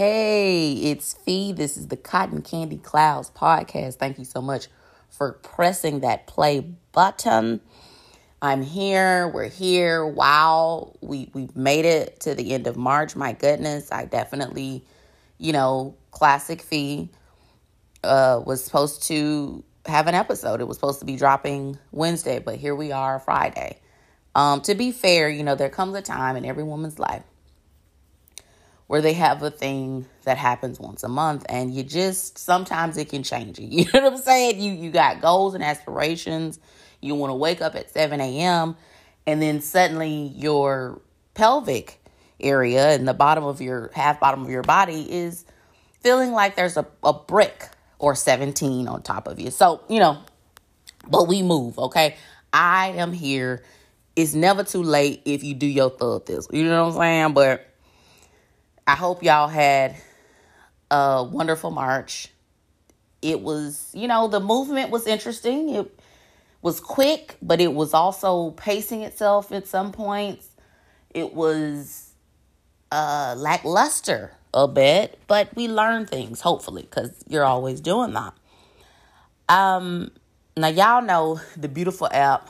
Hey, it's Fee. This is the Cotton Candy Clouds podcast. Thank you so much for pressing that play button. I'm here. We're here. Wow, we we've made it to the end of March. My goodness, I definitely, you know, classic Fee uh, was supposed to have an episode. It was supposed to be dropping Wednesday, but here we are, Friday. Um, to be fair, you know, there comes a time in every woman's life where they have a thing that happens once a month and you just sometimes it can change you. You know what I'm saying? You you got goals and aspirations. You want to wake up at 7 a.m. and then suddenly your pelvic area and the bottom of your half bottom of your body is feeling like there's a, a brick or 17 on top of you. So, you know, but we move, okay? I am here. It's never too late if you do your thug this. You know what I'm saying? But I hope y'all had a wonderful March. It was, you know, the movement was interesting. It was quick, but it was also pacing itself at some points. It was uh lackluster a bit, but we learn things, hopefully, because you're always doing that. Um, now y'all know the beautiful app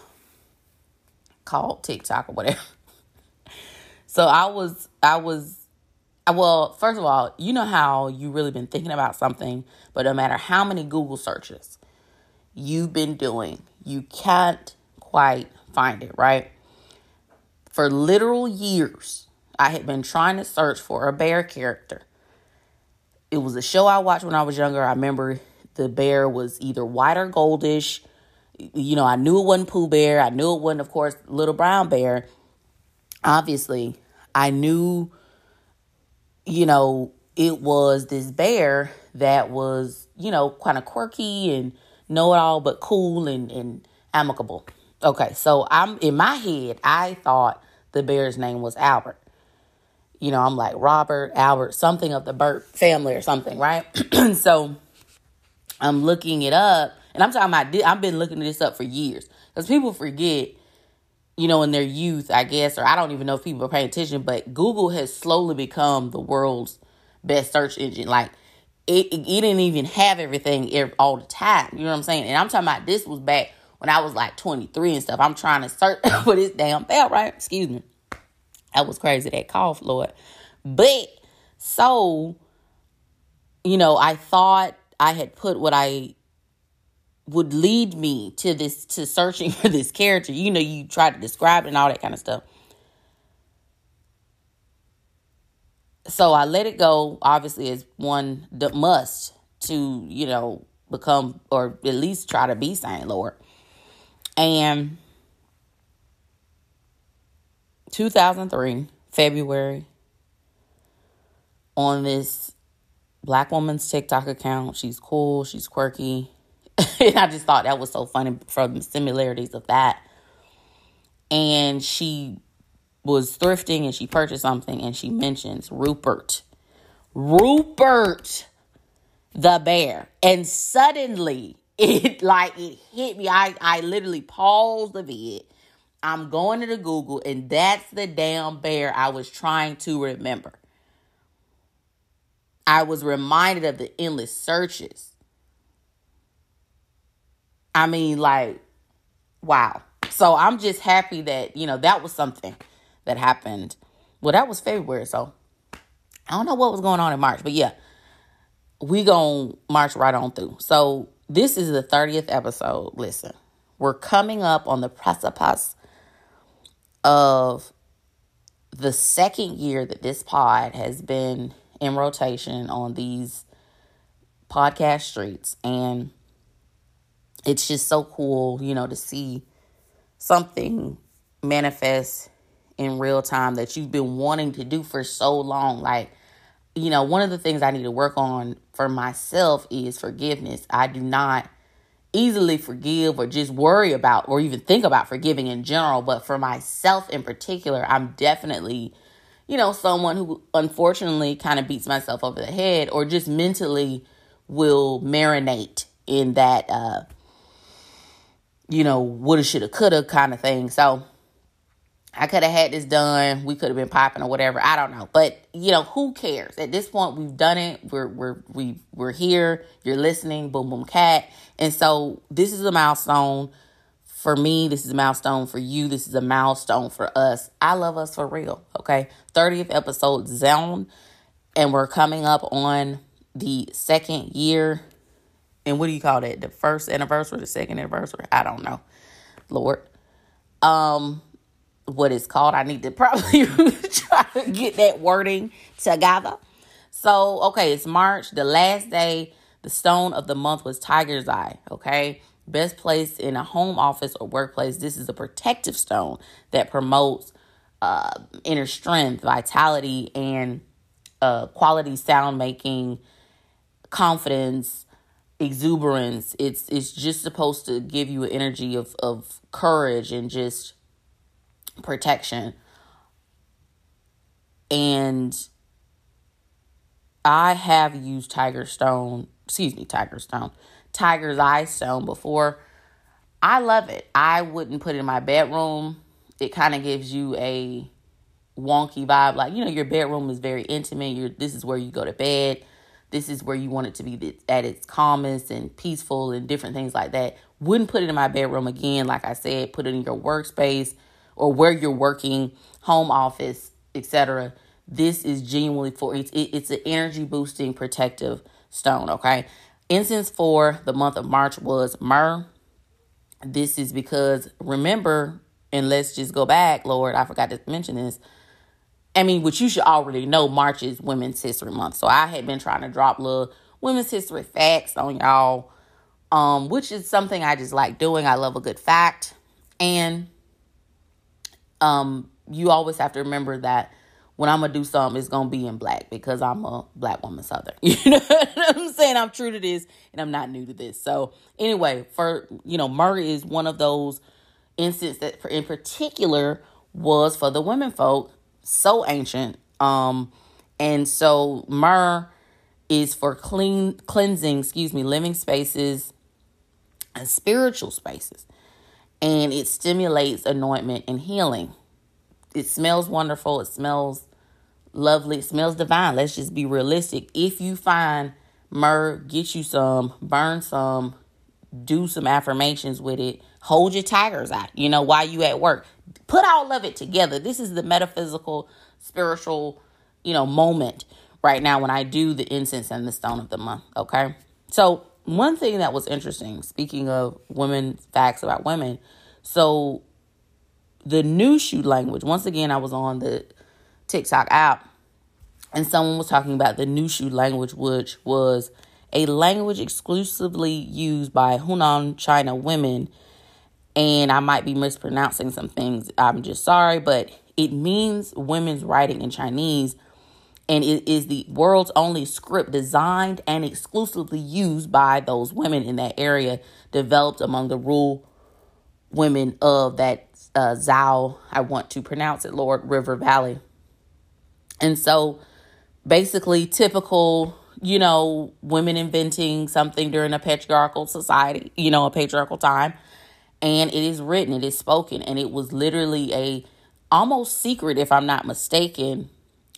called TikTok or whatever. so I was, I was, Uh, well, first of all, you know how you really been thinking about something, but no matter how many Google searches you've been doing, you can't quite find it, right? For literal years, I had been trying to search for a bear character. It was a show I watched when I was younger. I remember the bear was either white or goldish. You know, I knew it wasn't Pooh Bear. I knew it wasn't, of course, Little Brown Bear. Obviously, I knew, you know, it was this bear that was, you know, kind of quirky and know it all, but cool and, and amicable. Okay, so I'm in my head, I thought the bear's name was Albert you know, I'm like Robert, Albert, something of the Burt family or something, right? so I'm looking it up, and I'm talking about, I've been looking this up for years because people forget, you know, in their youth, I guess, or I don't even know if people are paying attention, but Google has slowly become the world's best search engine. Like, it, it, it didn't even have everything all the time. You know what I'm saying? And I'm talking about this was back when I was like 23 and stuff. I'm trying to search for this damn bell, right? Excuse me. That was crazy, that cough, Lord. But so, you know, I thought I had put what I would lead me to this to searching for this character. You know, you try to describe it and all that kind of stuff. So I let it go, obviously, as one that must to, you know, become or at least try to be Saint Lord. And 2003, February, on this black woman's TikTok account. She's cool, she's quirky. And I just thought that was so funny from similarities of that. And she was thrifting and she purchased something and she mentions Rupert. Rupert the bear. And suddenly it like it hit me. I, I literally paused the vid I'm going to the Google, and that's the damn bear I was trying to remember. I was reminded of the endless searches. I mean, like, wow. So I'm just happy that, you know, that was something that happened. Well, that was February, so I don't know what was going on in March, but yeah, we gonna march right on through. So this is the 30th episode. Listen, we're coming up on the precipice of the second year that this pod has been in rotation on these podcast streets. And it's just so cool, you know, to see something manifest in real time that you've been wanting to do for so long. Like, you know, one of the things I need to work on for myself is forgiveness. I do not easily forgive or just worry about or even think about forgiving in general. But for myself in particular, I'm definitely, you know, someone who unfortunately kind of beats myself over the head or just mentally will marinate in that, uh, you know, woulda, shoulda, coulda kind of thing. So I could have had this done. We could have been popping or whatever. I don't know. But you know, who cares? At this point, we've done it. We're we're we we're here. You're listening. Boom boom cat. And so this is a milestone for me. This is a milestone for you. This is a milestone for us. I love us for real. Okay. 30th episode zone. And we're coming up on the second year. And what do you call that? The first anniversary, the second anniversary? I don't know. Lord. Um what it's called. I need to probably try to get that wording together. So, okay, it's March. The last day, the stone of the month was Tiger's Eye. Okay, best place in a home office or workplace. This is a protective stone that promotes uh, inner strength, vitality, and uh, quality sound making, confidence, exuberance. It's it's just supposed to give you an energy of of courage and just protection. And I have used Tiger Stone, excuse me, Tiger Stone, Tiger's Eye Stone before. I love it. I wouldn't put it in my bedroom. It kind of gives you a wonky vibe. Like, you know, your bedroom is very intimate. You're, this is where you go to bed. This is where you want it to be at its calmest and peaceful and different things like that. Wouldn't put it in my bedroom again. Like I said, put it in your workspace or where you're working, home office, etc. This is genuinely for it's it, it's an energy boosting protective stone. Okay, incense for the month of March was myrrh. This is because remember, and let's just go back, Lord. I forgot to mention this. I mean, which you should already know, March is Women's History Month. So I had been trying to drop little women's history facts on y'all, um, which is something I just like doing. I love a good fact. And um, you always have to remember that when I'm gonna do something, it's gonna be in black because I'm a black woman southern. You know what I'm saying? I'm true to this and I'm not new to this. So anyway, for you know, myrrh is one of those instances that in particular was for the women folk, so ancient. Um, and so myrrh is for clean cleansing, excuse me, living spaces and spiritual spaces and it stimulates anointment and healing. It smells wonderful. It smells lovely. It smells divine. Let's just be realistic. If you find myrrh, get you some, burn some, do some affirmations with it. Hold your tigers out, you know, while you at work. Put all of it together. This is the metaphysical, spiritual, you know, moment right now when I do the incense and the stone of the month. Okay. So one thing that was interesting, speaking of women facts about women, so the Nushu language, once again, I was on the TikTok app and someone was talking about the Nushu language, which was a language exclusively used by Hunan China women. And I might be mispronouncing some things. I'm just sorry, but it means women's writing in Chinese and it is the world's only script designed and exclusively used by those women in that area, developed among the rural women of that uh, Zhao, I want to pronounce it, Lord River Valley. And so basically, typical, you know, women inventing something during a patriarchal society, you know, a patriarchal time. And it is written, it is spoken, and it was literally a almost secret, if I'm not mistaken,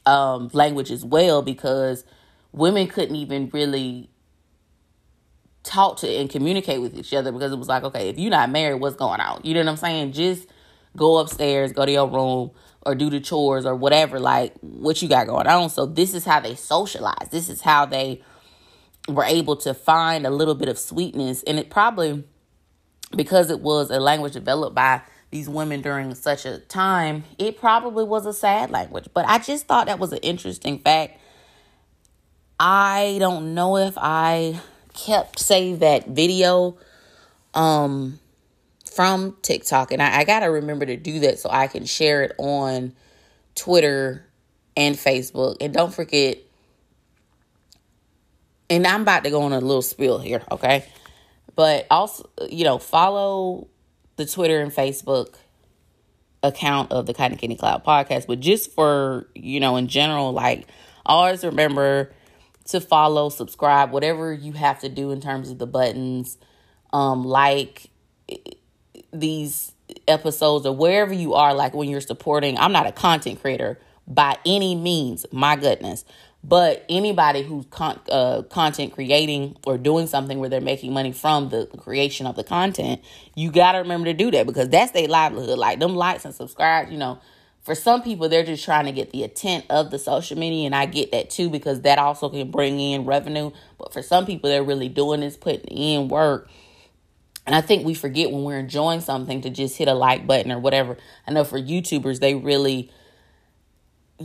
um, language as well because women couldn't even really talk to and communicate with each other because it was like, okay, if you're not married, what's going on? You know what I'm saying? Just go upstairs, go to your room, or do the chores or whatever, like what you got going on. So this is how they socialize. This is how they were able to find a little bit of sweetness. And it probably because it was a language developed by these women during such a time, it probably was a sad language. But I just thought that was an interesting fact. I don't know if I kept save that video um from TikTok and I, I gotta remember to do that so I can share it on Twitter and Facebook. And don't forget, and I'm about to go on a little spill here, okay? But also, you know, follow the Twitter and Facebook account of the Cotton Candy Cloud podcast. But just for, you know, in general, like always remember to follow, subscribe, whatever you have to do in terms of the buttons. Um, like these episodes or wherever you are, like when you're supporting, I'm not a content creator by any means, my goodness. But anybody who's con- uh, content creating or doing something where they're making money from the creation of the content, you got to remember to do that because that's their livelihood. Like them likes and subscribes, you know, for some people, they're just trying to get the intent of the social media. And I get that too because that also can bring in revenue. But for some people, they're really doing this, putting in work. And I think we forget when we're enjoying something to just hit a like button or whatever. I know for YouTubers, they really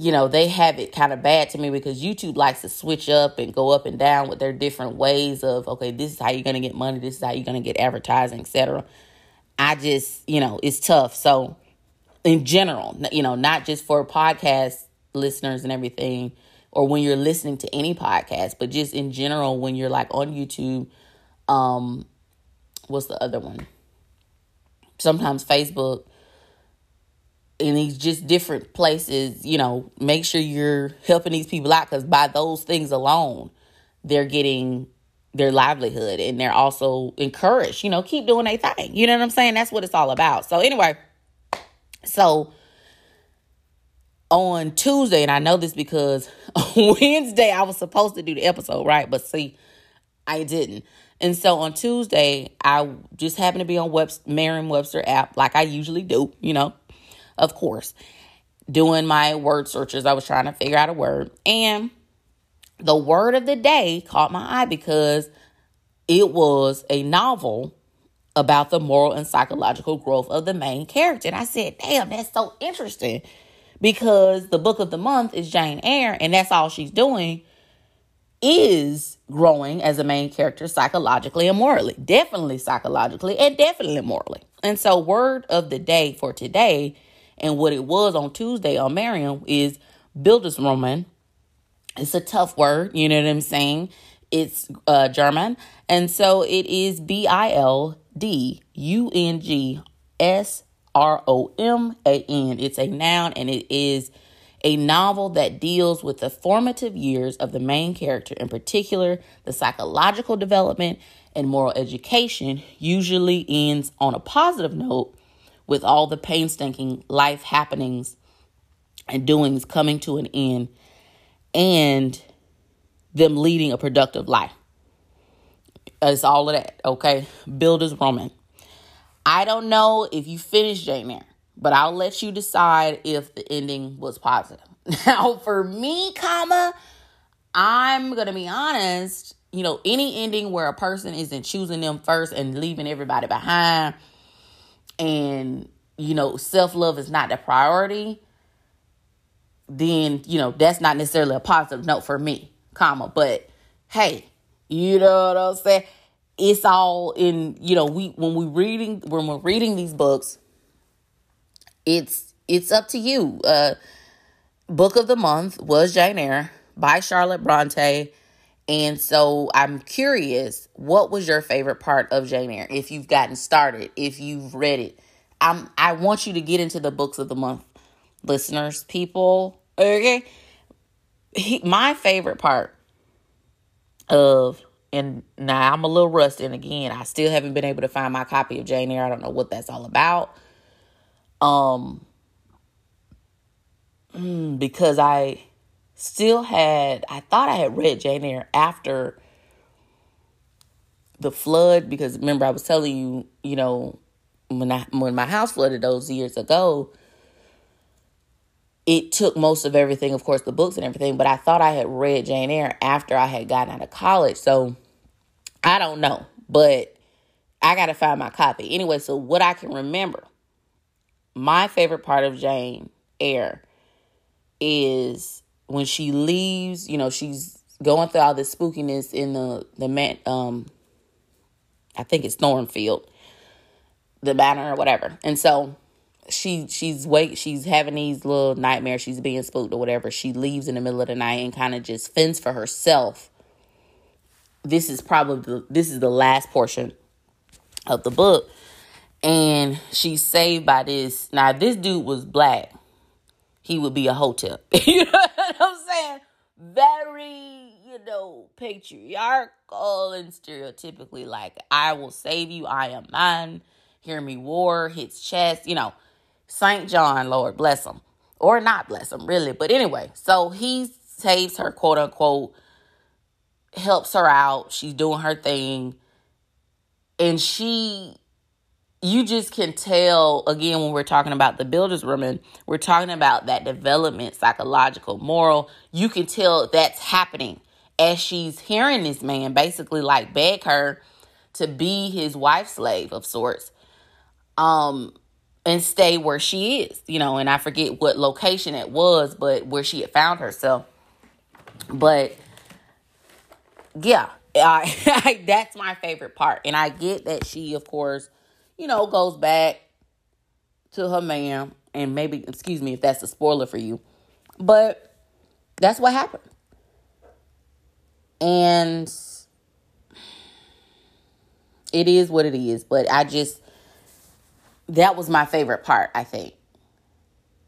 you know, they have it kind of bad to me because YouTube likes to switch up and go up and down with their different ways of, okay, this is how you're going to get money, this is how you're going to get advertising, etc. I just, you know, it's tough. So, in general, you know, not just for podcast listeners and everything, or when you're listening to any podcast, but just in general, when you're like on YouTube, um, what's the other one? Sometimes Facebook in these just different places, you know, make sure you're helping these people out because by those things alone, they're getting their livelihood and they're also encouraged, you know, keep doing their thing. You know what I'm saying? That's what it's all about. So, anyway, so on Tuesday, and I know this because Wednesday I was supposed to do the episode, right? But see, I didn't. And so on Tuesday, I just happened to be on Webster, Merriam-Webster app like I usually do, you know, of course, doing my word searches. I was trying to figure out a word. And the word of the day caught my eye because it was a novel about the moral and psychological growth of the main character. And I said, damn, that's so interesting because the book of the month is Jane Eyre, and that's all she's doing is growing as a main character psychologically and morally. Definitely psychologically and definitely morally. And so, word of the day for today and what it was on Tuesday on Merriam is Bildungsroman. It's a tough word, you know what I'm saying? It's uh, German. And so it is B I L D U N G S R O M A N. It's a noun and it is a novel that deals with the formative years of the main character, in particular, the psychological development and moral education, usually ends on a positive note with all the painstaking life happenings and doings coming to an end and them leading a productive life. It's all of that, okay? Bildungsroman. I don't know if you finished Jane Eyre, but I'll let you decide if the ending was positive. Now, for me, comma, I'm gonna be honest. You know, any ending where a person isn't choosing them first and leaving everybody behind and you know self-love is not the priority then you know that's not necessarily a positive note for me comma. But hey you know what i'm saying? It's all in you know we when we reading when we're reading these books it's it's up to you. Uh book of the month was jane eyre by charlotte bronte and so I'm curious, what was your favorite part of Jane Eyre? If you've gotten started, if you've read it, I'm I want you to get into the books of the month, listeners, people. Okay, he, my favorite part of and now I'm a little rusty, and again, I still haven't been able to find my copy of Jane Eyre. I don't know what that's all about. Um, hmm, because I still had I thought I had read Jane Eyre after the flood because remember I was telling you, you know, when I when my house flooded those years ago, it took most of everything, of course, the books and everything, but I thought I had read Jane Eyre after I had gotten out of college. So I don't know, but I got to find my copy. Anyway, so what I can remember, my favorite part of Jane Eyre is when she leaves, you know, she's going through all this spookiness in the the man um I think it's Thornfield, the banner or whatever. And so she she's wait she's having these little nightmares, she's being spooked or whatever. She leaves in the middle of the night and kind of just fends for herself. This is probably this is the last portion of the book. And she's saved by this. Now this dude was black he would be Othello. you know what I'm saying? Very, you know, patriarchal and stereotypically like, I will save you, I am mine. hear me war, hits chest, you know, St. John, Lord bless him. Or not bless him, really. But anyway, so he saves her, quote unquote, helps her out. She's doing her thing. And she, you just can tell, again, when we're talking about the builder's woman, we're talking about that development, psychological, moral. You can tell that's happening as she's hearing this man basically like beg her to be his wife slave of sorts um and stay where she is you know and i forget what location it was but where she had found herself but yeah I, that's my favorite part and i get that she of course you know goes back to her man and maybe excuse me if that's a spoiler for you but that's what happened and it is what it is. But I just that was my favorite part. I think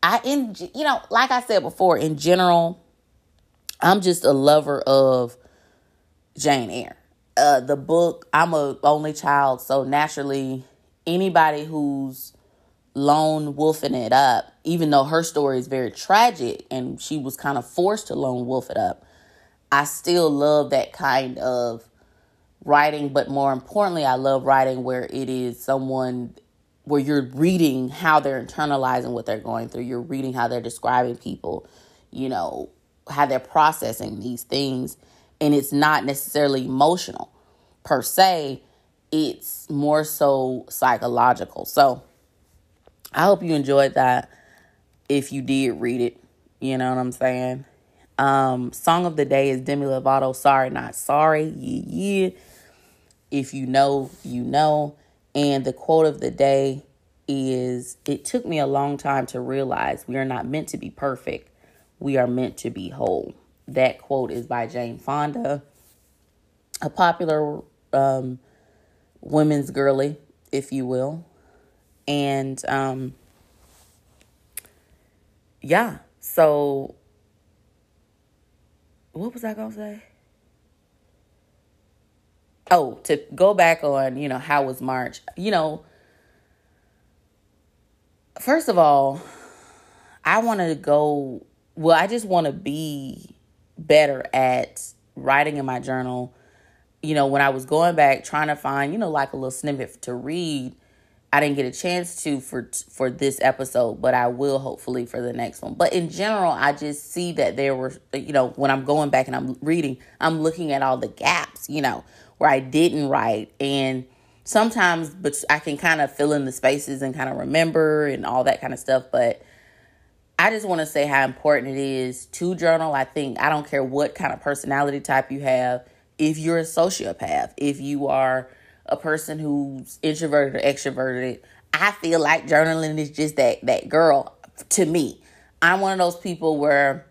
I in you know like I said before in general, I'm just a lover of Jane Eyre. Uh, the book I'm a only child, so naturally anybody who's lone wolfing it up, even though her story is very tragic and she was kind of forced to lone wolf it up, I still love that kind of writing, but more importantly, I love writing where it is someone where you're reading how they're internalizing what they're going through. You're reading how they're describing people, you know, how they're processing these things. And it's not necessarily emotional per se, it's more so psychological. So I hope you enjoyed that if you did read it. You know what I'm saying? Um, song of the day is Demi Lovato, Sorry Not Sorry. Yeah, yeah. If you know, you know. And the quote of the day is It took me a long time to realize we are not meant to be perfect, we are meant to be whole. That quote is by Jane Fonda, a popular um, women's girly, if you will. And um, yeah, so what was I gonna say? Oh, to go back on, you know, how was March? You know, first of all, I want to go. Well, I just want to be better at writing in my journal. You know, when I was going back trying to find, you know, like a little snippet to read, I didn't get a chance to for for this episode, but I will hopefully for the next one. But in general, I just see that there were you know, when I'm going back and I'm reading, I'm looking at all the gaps, you know, where I didn't write and sometimes but I can kind of fill in the spaces and kind of remember and all that kind of stuff, but I just want to say how important it is to journal. I think I don't care what kind of personality type you have. If you're a sociopath, if you are a person who's introverted or extroverted, I feel like journaling is just that that girl to me. I'm one of those people where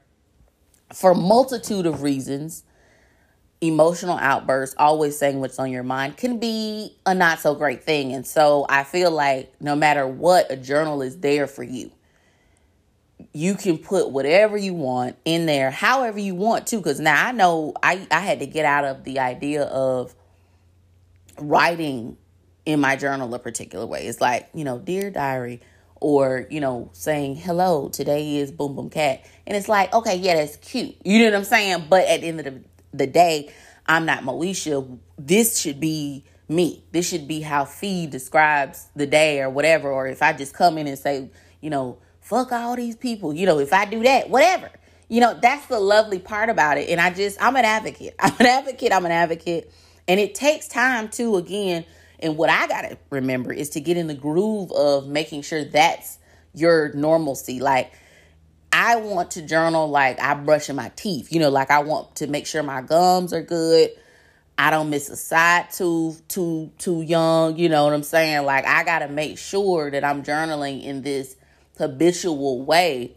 for multitude of reasons, emotional outbursts, always saying what's on your mind can be a not so great thing. And so I feel like no matter what, a journal is there for you. You can put whatever you want in there, however you want to. Because now I know I, I had to get out of the idea of writing in my journal a particular way. It's like, you know, dear diary, or, you know, saying, hello, today is Boom Boom Cat. And it's like, okay, yeah, that's cute. You know what I'm saying? But at the end of the, the day, I'm not Moesha. This should be me. This should be how fee describes the day or whatever. Or if I just come in and say, you know, fuck all these people, you know, if I do that, whatever. You know, that's the lovely part about it. And I just, I'm an advocate. I'm an advocate. I'm an advocate. And it takes time to, again, and what I got to remember is to get in the groove of making sure that's your normalcy. Like, I want to journal like I brushing my teeth, you know, like I want to make sure my gums are good. I don't miss a side tooth too too young, you know what I'm saying? Like I got to make sure that I'm journaling in this habitual way.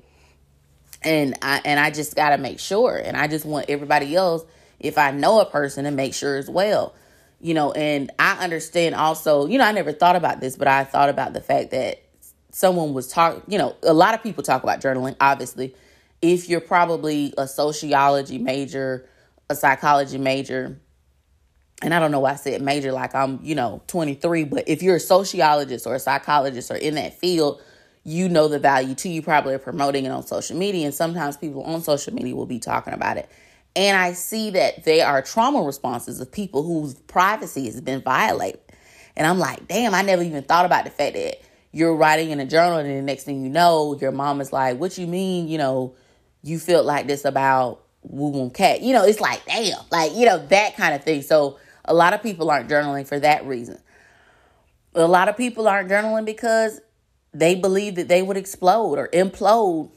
And I and I just got to make sure and I just want everybody else if I know a person and make sure as well. You know, and I understand also, you know, I never thought about this, but I thought about the fact that someone was talking, you know, a lot of people talk about journaling, obviously. If you're probably a sociology major, a psychology major, and I don't know why I said major like I'm, you know, 23, but if you're a sociologist or a psychologist or in that field, you know the value too. You probably are promoting it on social media, and sometimes people on social media will be talking about it. And I see that they are trauma responses of people whose privacy has been violated. And I'm like, damn, I never even thought about the fact that you're writing in a journal, and the next thing you know, your mom is like, What you mean, you know, you feel like this about Woo Woo Cat? You know, it's like, damn, like, you know, that kind of thing. So a lot of people aren't journaling for that reason. A lot of people aren't journaling because they believe that they would explode or implode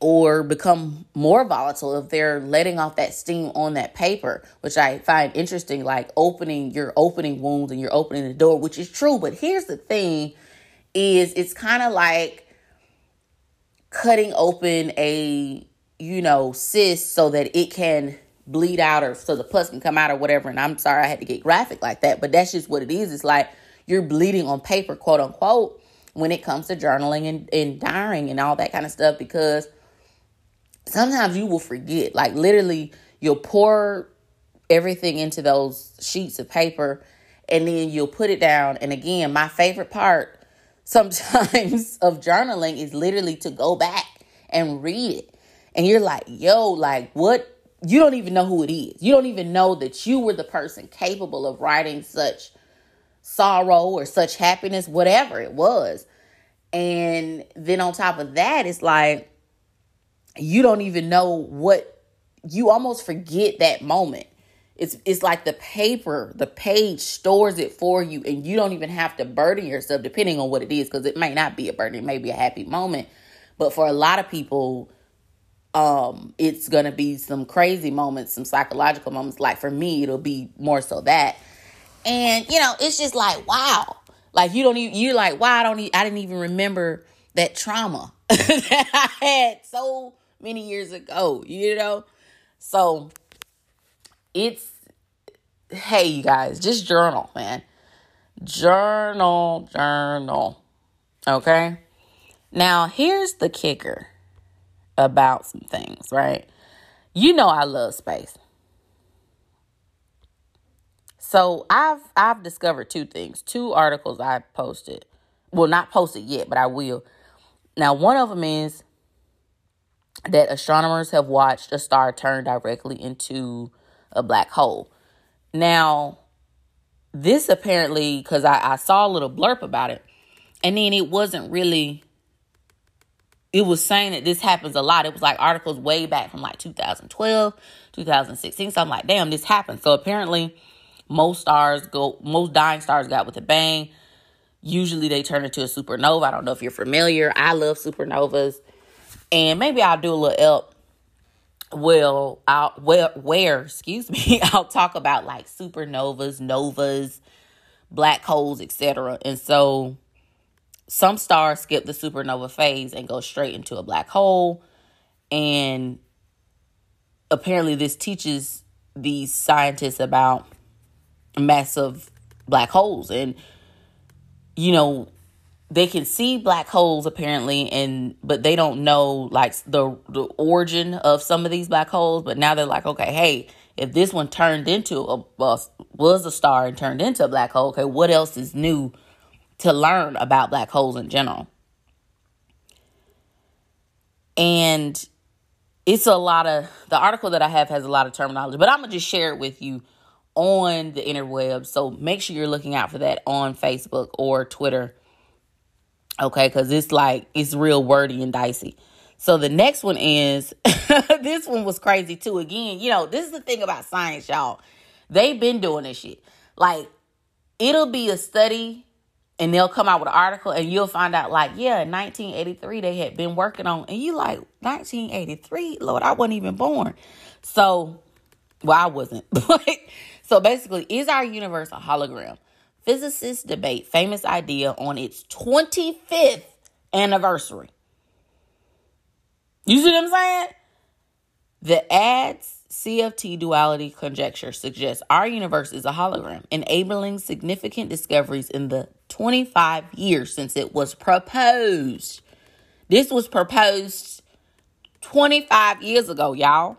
or become more volatile if they're letting off that steam on that paper, which I find interesting, like opening your opening wounds and you're opening the door, which is true. But here's the thing is it's kind of like cutting open a, you know, cyst so that it can bleed out or so the pus can come out or whatever. And I'm sorry I had to get graphic like that, but that's just what it is. It's like you're bleeding on paper, quote unquote, when it comes to journaling and, and diarying and all that kind of stuff because sometimes you will forget. Like literally, you'll pour everything into those sheets of paper and then you'll put it down. And again, my favorite part sometimes of journaling is literally to go back and read it. And you're like, yo, like what? You don't even know who it is. You don't even know that you were the person capable of writing such sorrow or such happiness, whatever it was. And then on top of that, it's like, you don't even know what you almost forget that moment. It's it's like the paper, the page stores it for you, and you don't even have to burden yourself, depending on what it is, because it may not be a burden, it may be a happy moment. But for a lot of people, um, it's gonna be some crazy moments, some psychological moments. Like for me, it'll be more so that. And you know, it's just like, wow. Like you don't even you're like, wow, I don't even, I didn't even remember that trauma that I had so many years ago, you know? So it's, hey, you guys, just journal, man. Journal, journal. Okay? Now, here's the kicker about some things, right? You know I love space. So I've I've discovered two things, two articles I posted. Well, not posted yet, but I will. Now, one of them is that astronomers have watched a star turn directly into a black hole. Now, this apparently, because I, I saw a little blurb about it, and then it wasn't really, it was saying that this happens a lot. It was like articles way back from like 2012, 2016. So I'm like, damn, this happened. So apparently, most stars go, most dying stars got with a bang. Usually they turn into a supernova. I don't know if you're familiar. I love supernovas and maybe I'll do a little help. Well, I'll where where excuse me, I'll talk about like supernovas, novas, black holes, etc. And so some stars skip the supernova phase and go straight into a black hole. And apparently, this teaches these scientists about massive black holes. And, you know, they can see black holes apparently and but they don't know like the the origin of some of these black holes but now they're like okay hey if this one turned into a was a star and turned into a black hole okay what else is new to learn about black holes in general and it's a lot of the article that i have has a lot of terminology but i'm gonna just share it with you on the interweb so make sure you're looking out for that on facebook or twitter Okay, because it's like it's real wordy and dicey. So the next one is this one was crazy too. Again, you know, this is the thing about science, y'all. They've been doing this shit. Like, it'll be a study and they'll come out with an article and you'll find out, like, yeah, 1983 they had been working on, and you like, 1983? Lord, I wasn't even born. So, well, I wasn't. But so basically, is our universe a hologram? physicists debate famous idea on its 25th anniversary. You see what I'm saying? The ADS CFT duality conjecture suggests our universe is a hologram, enabling significant discoveries in the 25 years since it was proposed. This was proposed 25 years ago, y'all.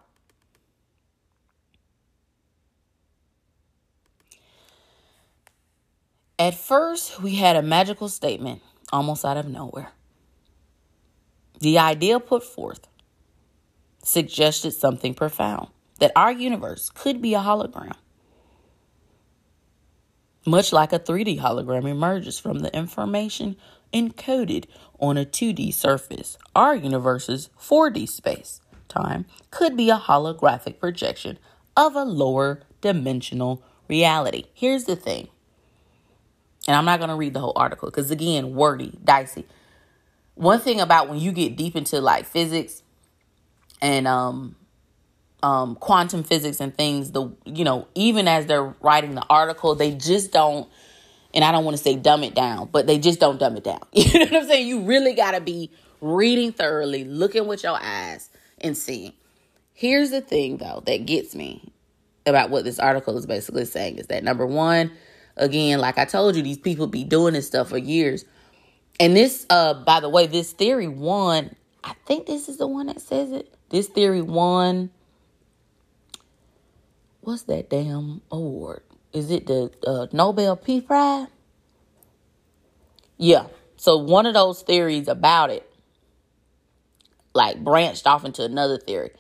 At first, we had a magical statement almost out of nowhere. The idea put forth suggested something profound that our universe could be a hologram. Much like a 3D hologram emerges from the information encoded on a 2D surface, our universe's 4D space time could be a holographic projection of a lower dimensional reality. Here's the thing, and I'm not going to read the whole article because, again, wordy, dicey. One thing about when you get deep into like physics and um, um, quantum physics and things, the you know, even as they're writing the article, they just don't. And I don't want to say dumb it down, but they just don't dumb it down. You know what I'm saying? You really got to be reading thoroughly, looking with your eyes, and seeing. Here's the thing, though, that gets me about what this article is basically saying is that number one, again, like I told you, these people be doing this stuff for years. And this, uh, by the way, this theory one, I think this is the one that says it. This theory won. What's that damn award? Is it the uh, Nobel Peace Prize? Yeah. So one of those theories about it, like branched off into another theory,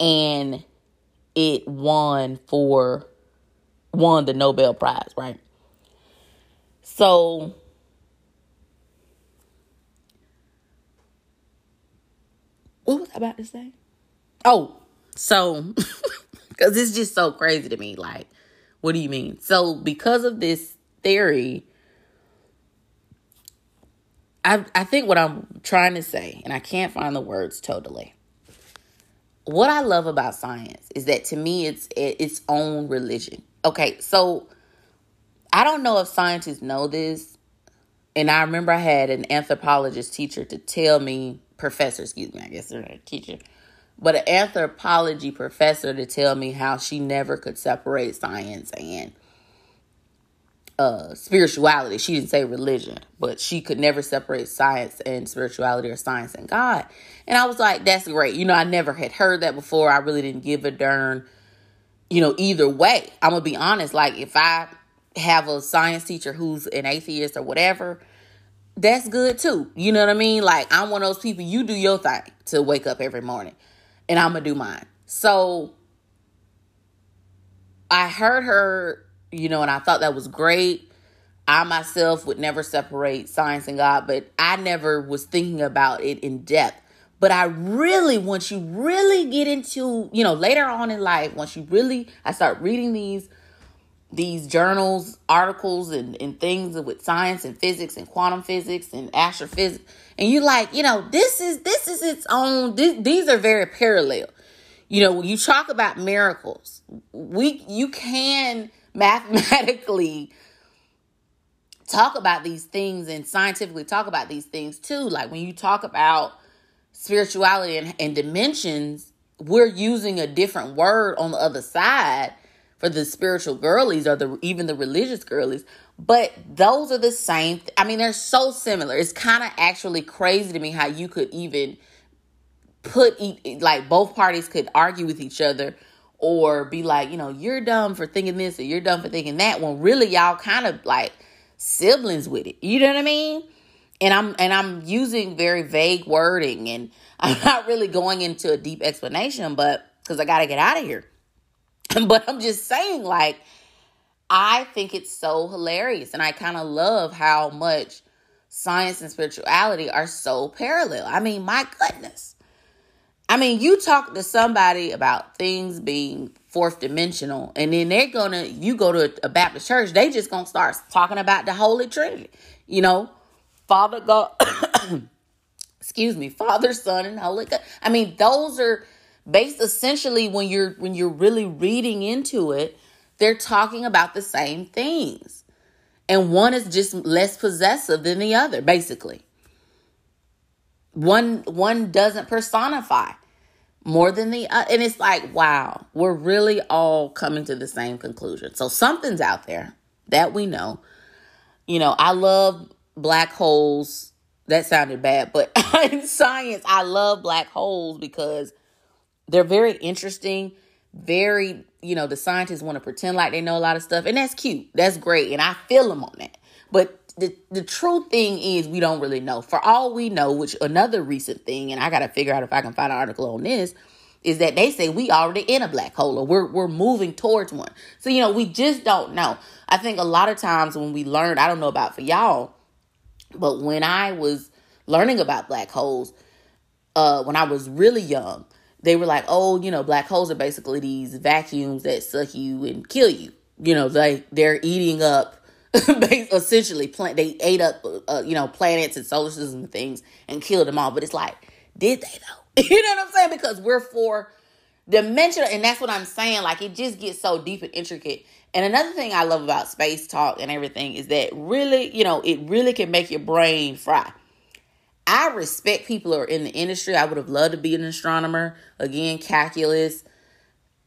and it won for won the Nobel Prize, right? So what was I about to say? Oh, so because it's just so crazy to me. Like, what do you mean? So because of this theory, I I think what I'm trying to say, and I can't find the words totally. What I love about science is that to me it's its own religion. Okay, so I don't know if scientists know this, and I remember I had an anthropologist teacher to tell me professor, excuse me, I guess they're a teacher, but an anthropology professor to tell me how she never could separate science and uh, spirituality. She didn't say religion, but she could never separate science and spirituality or science and God. And I was like, that's great. You know, I never had heard that before. I really didn't give a darn, you know, either way. I'm to be honest. Like, if I have a science teacher who's an atheist or whatever, that's good too. You know what I mean? Like I'm one of those people, you do your thing to wake up every morning and I'm gonna do mine. So I heard her, you know, and I thought that was great. I myself would never separate science and God, but I never was thinking about it in depth. But I really, once you really get into, you know, later on in life, once you really, I start reading these these journals, articles, and, and things with science and physics and quantum physics and astrophysics, and you like, you know, this is this is its own. This, these are very parallel. You know, when you talk about miracles, we you can mathematically talk about these things and scientifically talk about these things too. Like when you talk about spirituality and, and dimensions, we're using a different word on the other side for the spiritual girlies or the even the religious girlies. But those are the same th- i mean they're so similar. It's kind of actually crazy to me how you could even put e- like both parties could argue with each other or be like you know you're dumb for thinking this or you're dumb for thinking that when really y'all kind of like siblings with it. You know what i mean and i'm and i'm using very vague wording and i'm not really going into a deep explanation but because i gotta get out of here but I'm just saying, like, I think it's so hilarious. And I kind of love how much science and spirituality are so parallel. I mean, my goodness. I mean, you talk to somebody about things being fourth dimensional, and then they're gonna, you go to a Baptist church, they just gonna start talking about the Holy Trinity. You know, Father God, excuse me, Father, Son, and Holy God. I mean, those are based essentially when you're when you're really reading into it they're talking about the same things. And one is just less possessive than the other basically. One one doesn't personify more than the other and it's like wow we're really all coming to the same conclusion. So something's out there that we know. You know i love black holes that sounded bad but in science i love black holes because they're very interesting. very, you know, the scientists want to pretend like they know a lot of stuff, and that's cute. That's great, and I feel them on that. But the the true thing is we don't really know. For all we know, which another recent thing, and I got to figure out if I can find an article on this, is that they say we already in a black hole or we're we're moving towards one. So you know, we just don't know. I think a lot of times when we learn, I don't know about for y'all, but when I was learning about black holes, uh, when I was really young, they were like, "Oh, you know, black holes are basically these vacuums that suck you and kill you." You know, like they're eating up essentially plant they ate up uh, you know planets and solar systems and things and killed them all. But it's like did they though? You know what i'm saying? Because we're four dimensional and that's what i'm saying. Like it just gets so deep and intricate and another thing i love about space talk and everything is that really you know it really can make your brain fry i respect people who are in the industry i would have loved to be an astronomer again calculus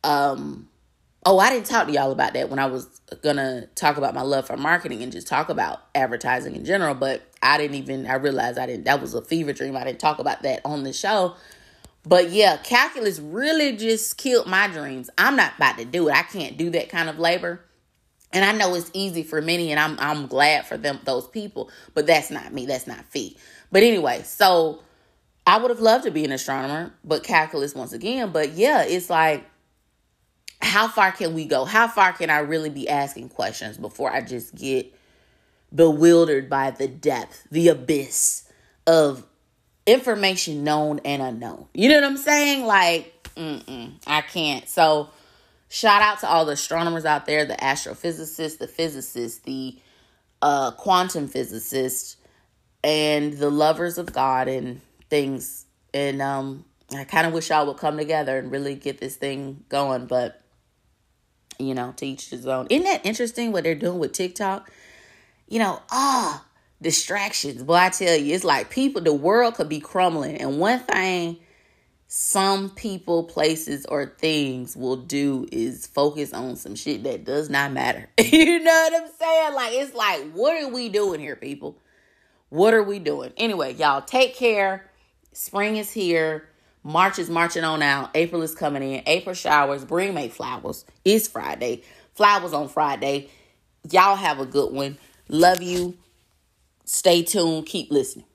um Oh, I didn't talk to y'all about that when I was gonna talk about my love for marketing and just talk about advertising in general, but I didn't even I realized I didn't that was a fever dream. I didn't talk about that on the show. But yeah, calculus really just killed my dreams. I'm not about to do it. I can't do that kind of labor. And I know it's easy for many and I'm I'm glad for them those people, but that's not me. That's not fee. But anyway, so I would have loved to be an astronomer, but calculus once again, but yeah, it's like how far can we go? How far can I really be asking questions before I just get bewildered by the depth, the abyss of information known and unknown? You know what I'm saying? Like, I can't. So, shout out to all the astronomers out there, the astrophysicists, the physicists, the uh, quantum physicists, and the lovers of God and things. And um, I kind of wish y'all would come together and really get this thing going, but you know, to each his own. Isn't that interesting what they're doing with TikTok? You know, ah, distractions. But I tell you, it's like people, the world could be crumbling. And one thing some people, places, or things will do is focus on some shit that does not matter. you know what I'm saying? Like, it's like, what are we doing here, people? What are we doing? Anyway, y'all take care. Spring is here. March is marching on out. April is coming in. April showers. Bring May flowers. It's Friday. Flowers on Friday. Y'all have a good one. Love you. Stay tuned. Keep listening.